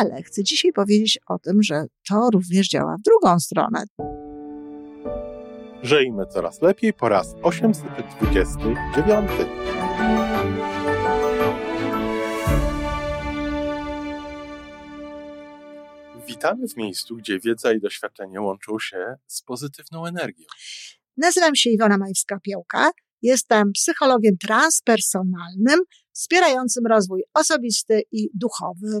Ale chcę dzisiaj powiedzieć o tym, że to również działa w drugą stronę. Żyjmy coraz lepiej po raz 829. Witamy w miejscu, gdzie wiedza i doświadczenie łączą się z pozytywną energią. Nazywam się Iwona Majwska-Piołka. Jestem psychologiem transpersonalnym, wspierającym rozwój osobisty i duchowy.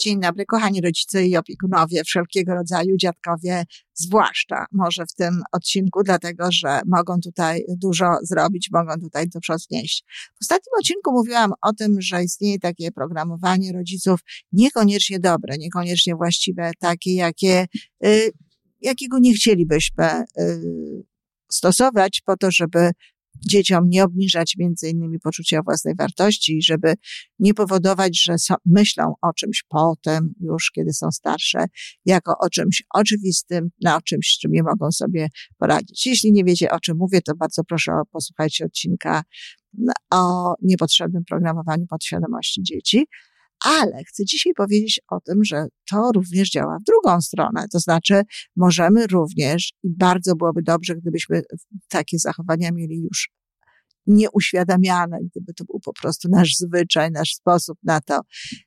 Dzień dobry, kochani rodzice i opiekunowie wszelkiego rodzaju, dziadkowie, zwłaszcza może w tym odcinku, dlatego że mogą tutaj dużo zrobić, mogą tutaj do przodu wnieść. W ostatnim odcinku mówiłam o tym, że istnieje takie programowanie rodziców niekoniecznie dobre, niekoniecznie właściwe, takie, jakie, y, jakiego nie chcielibyśmy y, stosować po to, żeby dzieciom nie obniżać między innymi poczucia własnej wartości, żeby nie powodować, że so, myślą o czymś potem, już kiedy są starsze, jako o czymś oczywistym, na czymś, z czym nie mogą sobie poradzić. Jeśli nie wiecie, o czym mówię, to bardzo proszę posłuchajcie odcinka o niepotrzebnym programowaniu podświadomości dzieci. Ale chcę dzisiaj powiedzieć o tym, że to również działa w drugą stronę. To znaczy, możemy również, i bardzo byłoby dobrze, gdybyśmy takie zachowania mieli już nieuświadamiane, gdyby to był po prostu nasz zwyczaj, nasz sposób na to,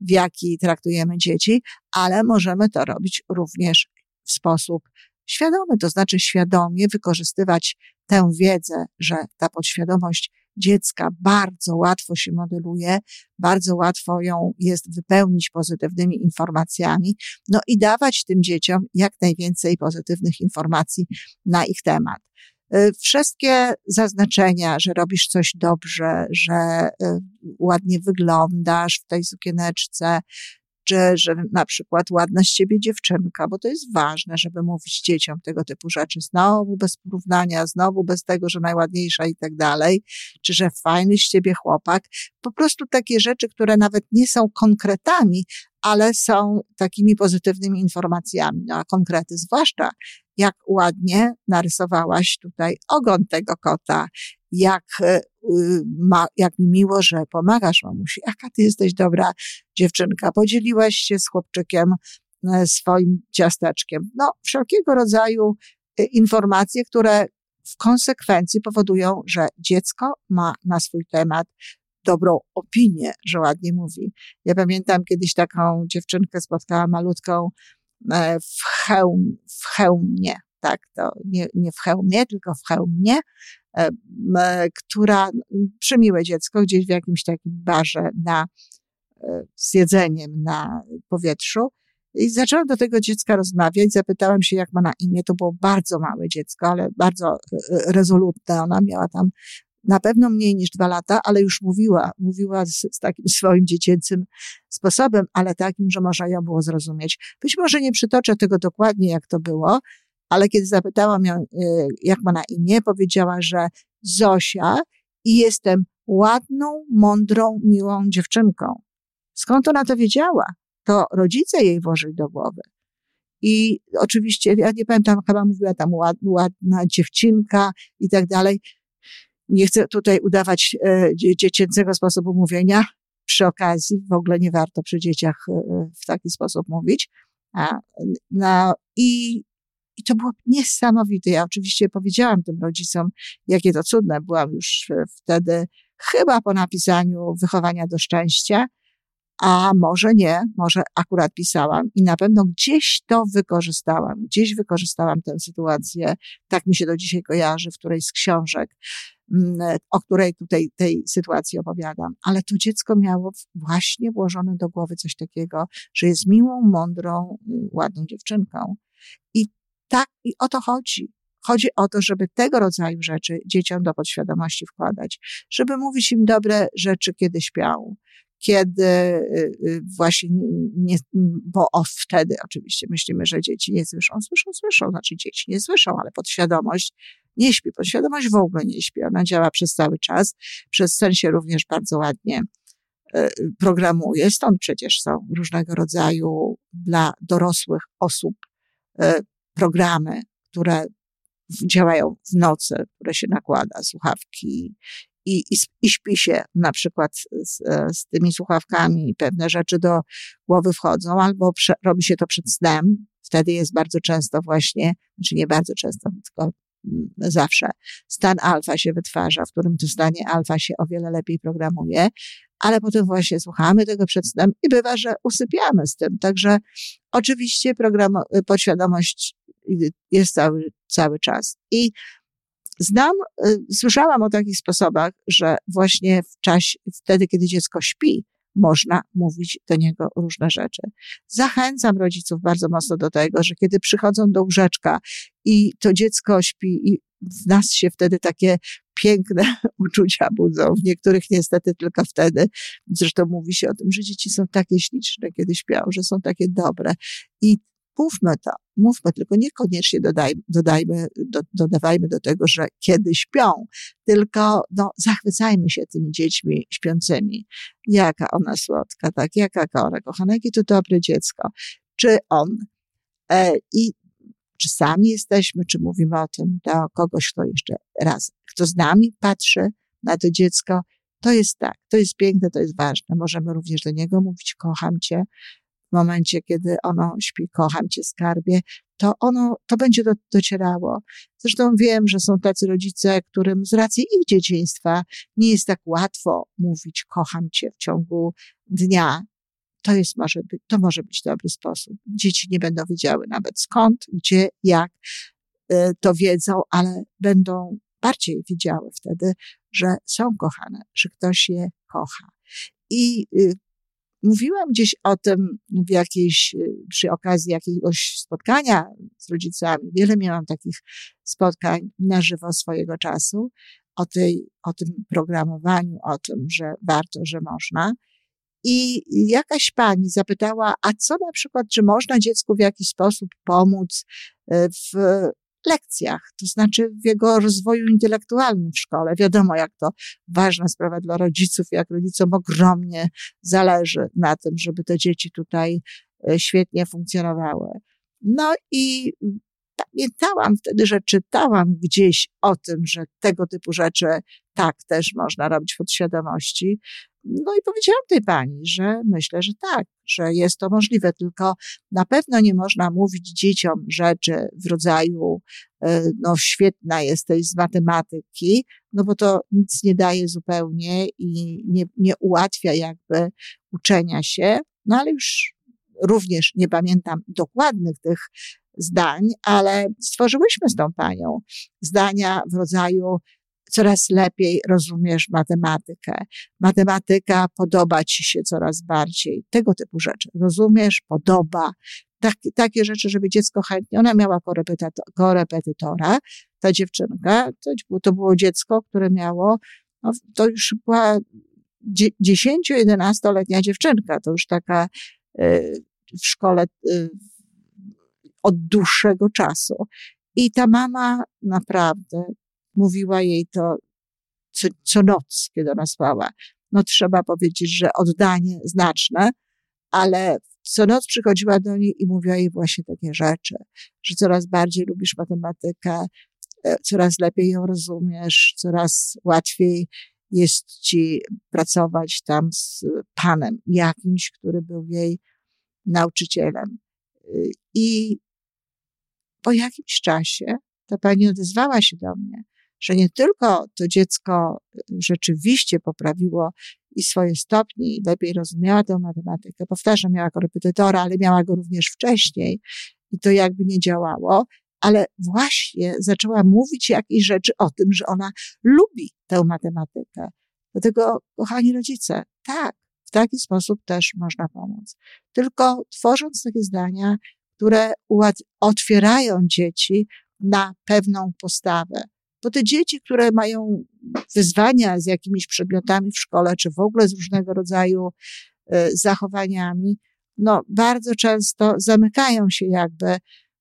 w jaki traktujemy dzieci, ale możemy to robić również w sposób świadomy, to znaczy świadomie wykorzystywać tę wiedzę, że ta podświadomość dziecka bardzo łatwo się modeluje, bardzo łatwo ją jest wypełnić pozytywnymi informacjami, no i dawać tym dzieciom jak najwięcej pozytywnych informacji na ich temat. Y, wszystkie zaznaczenia, że robisz coś dobrze, że y, ładnie wyglądasz w tej sukieneczce, czy że na przykład ładna z ciebie dziewczynka, bo to jest ważne, żeby mówić dzieciom tego typu rzeczy. Znowu bez porównania, znowu bez tego, że najładniejsza i tak dalej, czy że fajny z ciebie chłopak. Po prostu takie rzeczy, które nawet nie są konkretami, ale są takimi pozytywnymi informacjami. No a konkrety, zwłaszcza jak ładnie narysowałaś tutaj ogon tego kota, jak, e, ma, jak mi miło, że pomagasz mamusi, jaka ty jesteś dobra dziewczynka, podzieliłaś się z chłopczykiem e, swoim ciasteczkiem. No, wszelkiego rodzaju e, informacje, które w konsekwencji powodują, że dziecko ma na swój temat dobrą opinię, że ładnie mówi. Ja pamiętam kiedyś taką dziewczynkę spotkałam malutką w, hełm, w hełmie, tak, to nie, nie w hełmie, tylko w hełmie, która przemiłe dziecko gdzieś w jakimś takim barze na, e, z jedzeniem na powietrzu. I zaczęłam do tego dziecka rozmawiać, zapytałam się, jak ma na imię. To było bardzo małe dziecko, ale bardzo e, rezolutne. Ona miała tam na pewno mniej niż dwa lata, ale już mówiła, mówiła z, z, takim swoim dziecięcym sposobem, ale takim, że można ją było zrozumieć. Być może nie przytoczę tego dokładnie, jak to było, ale kiedy zapytałam ją, y, jak ma na imię, powiedziała, że Zosia i jestem ładną, mądrą, miłą dziewczynką. Skąd ona to wiedziała? To rodzice jej włożyli do głowy. I oczywiście, ja nie pamiętam, chyba mówiła tam ładna dziewczynka i tak dalej. Nie chcę tutaj udawać e, dziecięcego sposobu mówienia. Przy okazji w ogóle nie warto przy dzieciach e, w taki sposób mówić. No, i, I to było niesamowite. Ja oczywiście powiedziałam tym rodzicom, jakie to cudne. Byłam już wtedy chyba po napisaniu wychowania do szczęścia, a może nie, może akurat pisałam i na pewno gdzieś to wykorzystałam, gdzieś wykorzystałam tę sytuację, tak mi się do dzisiaj kojarzy, w którejś z książek, mm, o której tutaj tej sytuacji opowiadam. Ale to dziecko miało właśnie włożone do głowy coś takiego, że jest miłą, mądrą, ładną dziewczynką. I tak, i o to chodzi. Chodzi o to, żeby tego rodzaju rzeczy dzieciom do podświadomości wkładać, żeby mówić im dobre rzeczy, kiedy śpią, kiedy y, y, właśnie nie, bo wtedy oczywiście myślimy, że dzieci nie słyszą, słyszą, słyszą, znaczy dzieci nie słyszą, ale podświadomość nie śpi, podświadomość w ogóle nie śpi, ona działa przez cały czas, przez sen się również bardzo ładnie y, programuje, stąd przecież są różnego rodzaju dla dorosłych osób programy, które działają w nocy, które się nakłada, słuchawki i, i, i śpi się na przykład z, z tymi słuchawkami, pewne rzeczy do głowy wchodzą, albo prze, robi się to przed snem. Wtedy jest bardzo często właśnie, znaczy nie bardzo często, tylko mm, zawsze stan alfa się wytwarza, w którym to stanie alfa się o wiele lepiej programuje, ale potem właśnie słuchamy tego przed snem i bywa, że usypiamy z tym. Także oczywiście program, podświadomość jest cały, cały czas. I znam, y, słyszałam o takich sposobach, że właśnie w czasie, wtedy, kiedy dziecko śpi, można mówić do niego różne rzeczy. Zachęcam rodziców bardzo mocno do tego, że kiedy przychodzą do łóżeczka i to dziecko śpi i w nas się wtedy takie piękne uczucia budzą. W niektórych niestety tylko wtedy. Zresztą mówi się o tym, że dzieci są takie śliczne, kiedy śpią, że są takie dobre. I mówmy to, mówmy, tylko niekoniecznie dodaj, dodajmy, do, dodawajmy do tego, że kiedy śpią, tylko no, zachwycajmy się tymi dziećmi śpiącymi. Jaka ona słodka, tak, jaka ona kochana, jakie to dobre dziecko. Czy on. E, I czy sami jesteśmy, czy mówimy o tym do kogoś, kto jeszcze raz, kto z nami patrzy na to dziecko, to jest tak, to jest piękne, to jest ważne. Możemy również do niego mówić, kocham cię, momencie, kiedy ono śpi, kocham cię skarbie, to ono, to będzie do, docierało. Zresztą wiem, że są tacy rodzice, którym z racji ich dzieciństwa nie jest tak łatwo mówić kocham cię w ciągu dnia. To jest, może być, to może być dobry sposób. Dzieci nie będą wiedziały nawet skąd, gdzie, jak e, to wiedzą, ale będą bardziej widziały wtedy, że są kochane, że ktoś je kocha. I y, Mówiłam gdzieś o tym w jakiejś, y, przy okazji jakiegoś spotkania z rodzicami. Wiele miałam takich spotkań na żywo swojego czasu o, tej, o tym programowaniu, o tym, że warto, że można. I jakaś pani zapytała, a co na przykład, czy można dziecku w jakiś sposób pomóc y, w lekcjach, to znaczy w jego rozwoju intelektualnym w szkole. Wiadomo, jak to ważna sprawa dla rodziców, jak rodzicom ogromnie zależy na tym, żeby te dzieci tutaj e, świetnie funkcjonowały. No i pamiętałam wtedy, że czytałam gdzieś o tym, że tego typu rzeczy tak też można robić w podświadomości. No i powiedziałam tej pani, że myślę, że tak, że jest to możliwe, tylko na pewno nie można mówić dzieciom rzeczy w rodzaju, e, no świetna jesteś z matematyki, no bo to nic nie daje zupełnie i nie, nie ułatwia jakby uczenia się, no ale już również nie pamiętam dokładnych tych zdań, ale stworzyłyśmy z tą panią zdania w rodzaju coraz lepiej rozumiesz matematykę. Matematyka podoba ci się coraz bardziej. Tego typu rzeczy. Rozumiesz, podoba. Tak, takie rzeczy, żeby dziecko chętnie, ona miała korepetytora, ta dziewczynka, to, to było dziecko, które miało, no, to już była 10-11-letnia dziewczynka, to już taka y, w szkole y, od dłuższego czasu. I ta mama naprawdę mówiła jej to co, co noc, kiedy ona spała. No trzeba powiedzieć, że oddanie znaczne, ale co noc przychodziła do niej i mówiła jej właśnie takie rzeczy, że coraz bardziej lubisz matematykę, e, coraz lepiej ją rozumiesz, coraz łatwiej jest ci pracować tam z panem jakimś, który był jej nauczycielem. Y, I po jakimś czasie ta pani odezwała się do mnie, że nie tylko to dziecko rzeczywiście poprawiło i swoje stopnie i lepiej rozumiała tę matematykę. Powtarzam, miała korepetytora, ale miała go również wcześniej i to jakby nie działało, ale właśnie zaczęła mówić jakieś rzeczy o tym, że ona lubi tę matematykę. Dlatego, kochani rodzice, tak, w taki sposób też można pomóc. Tylko tworząc takie zdania, które otwierają dzieci na pewną postawę. Bo te dzieci, które mają wyzwania z jakimiś przedmiotami w szkole, czy w ogóle z różnego rodzaju e, zachowaniami, no bardzo często zamykają się jakby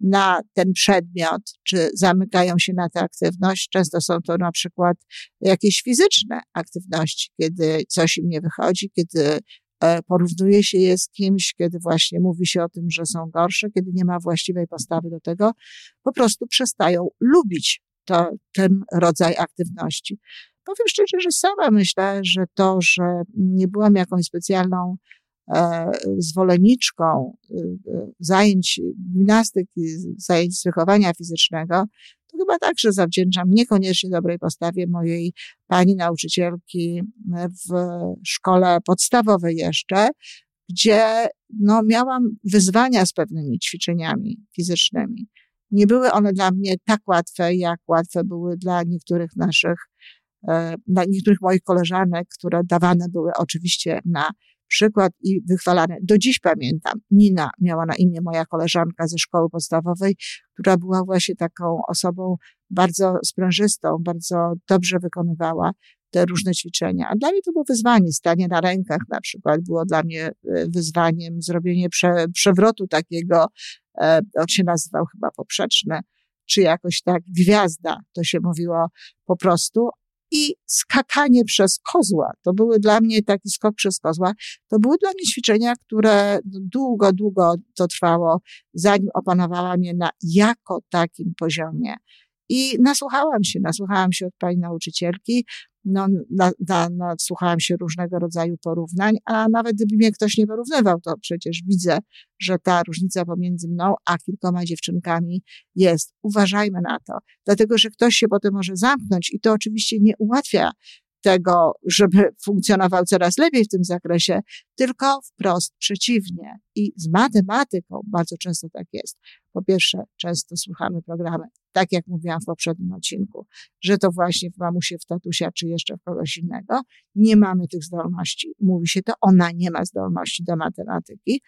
na ten przedmiot, czy zamykają się na tę aktywność. Często są to na przykład jakieś fizyczne aktywności, kiedy coś im nie wychodzi, kiedy e, porównuje się je z kimś, kiedy właśnie mówi się o tym, że są gorsze, kiedy nie ma właściwej postawy do tego, po prostu przestają lubić to, ten rodzaj aktywności. Powiem szczerze, że sama myślę, że to, że nie byłam jakąś specjalną E, zwolenniczką y, y, zajęć gimnastyki, zajęć wychowania fizycznego, to chyba także zawdzięczam niekoniecznie dobrej postawie mojej pani nauczycielki w szkole podstawowej jeszcze, gdzie no, miałam wyzwania z pewnymi ćwiczeniami fizycznymi. Nie były one dla mnie tak łatwe, jak łatwe były dla niektórych naszych, e, dla niektórych moich koleżanek, które dawane były oczywiście na przykład i wychwalane. Do dziś pamiętam, Nina miała na imię moja koleżanka ze szkoły podstawowej, która była właśnie taką osobą bardzo sprężystą, bardzo dobrze wykonywała te różne ćwiczenia. A dla mnie to było wyzwanie. Stanie na rękach na przykład było dla mnie e, wyzwaniem, zrobienie prze, przewrotu takiego, e, on się nazywał chyba poprzeczne, czy jakoś tak gwiazda, to się mówiło po prostu, i skakanie przez kozła. To były dla mnie taki skok przez kozła. To były dla mnie ćwiczenia, które długo, długo to trwało, zanim opanowałam je na jako takim poziomie. I nasłuchałam się, nasłuchałam się od pani nauczycielki, no, na, na, nasłuchałam się różnego rodzaju porównań, a nawet gdyby mnie ktoś nie porównywał, to przecież widzę, że ta różnica pomiędzy mną a kilkoma dziewczynkami jest. Uważajmy na to, dlatego że ktoś się potem może zamknąć i to oczywiście nie ułatwia tego, żeby funkcjonował coraz lepiej w tym zakresie, tylko wprost przeciwnie. I z matematyką bardzo często tak jest. Po pierwsze, często słuchamy programy, tak jak mówiłam w poprzednim odcinku, że to właśnie w mamusie, w tatusia, czy jeszcze w kogoś innego, nie mamy tych zdolności. Mówi się to, ona nie ma zdolności do matematyki,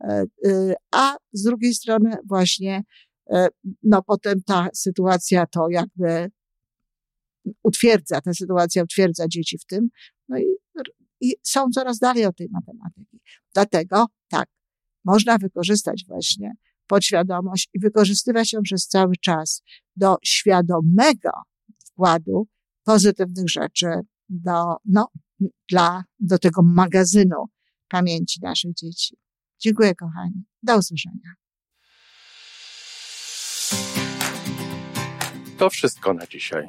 e, e, a z drugiej strony właśnie e, no potem ta sytuacja to jakby utwierdza, ta sytuacja utwierdza dzieci w tym, no i, i są coraz dalej od tej matematyki. Dlatego tak, można wykorzystać właśnie podświadomość i wykorzystywać ją przez cały czas do świadomego wkładu pozytywnych rzeczy do, no, dla, do tego magazynu pamięci naszych dzieci. Dziękuję, kochani. Do usłyszenia. To wszystko na dzisiaj.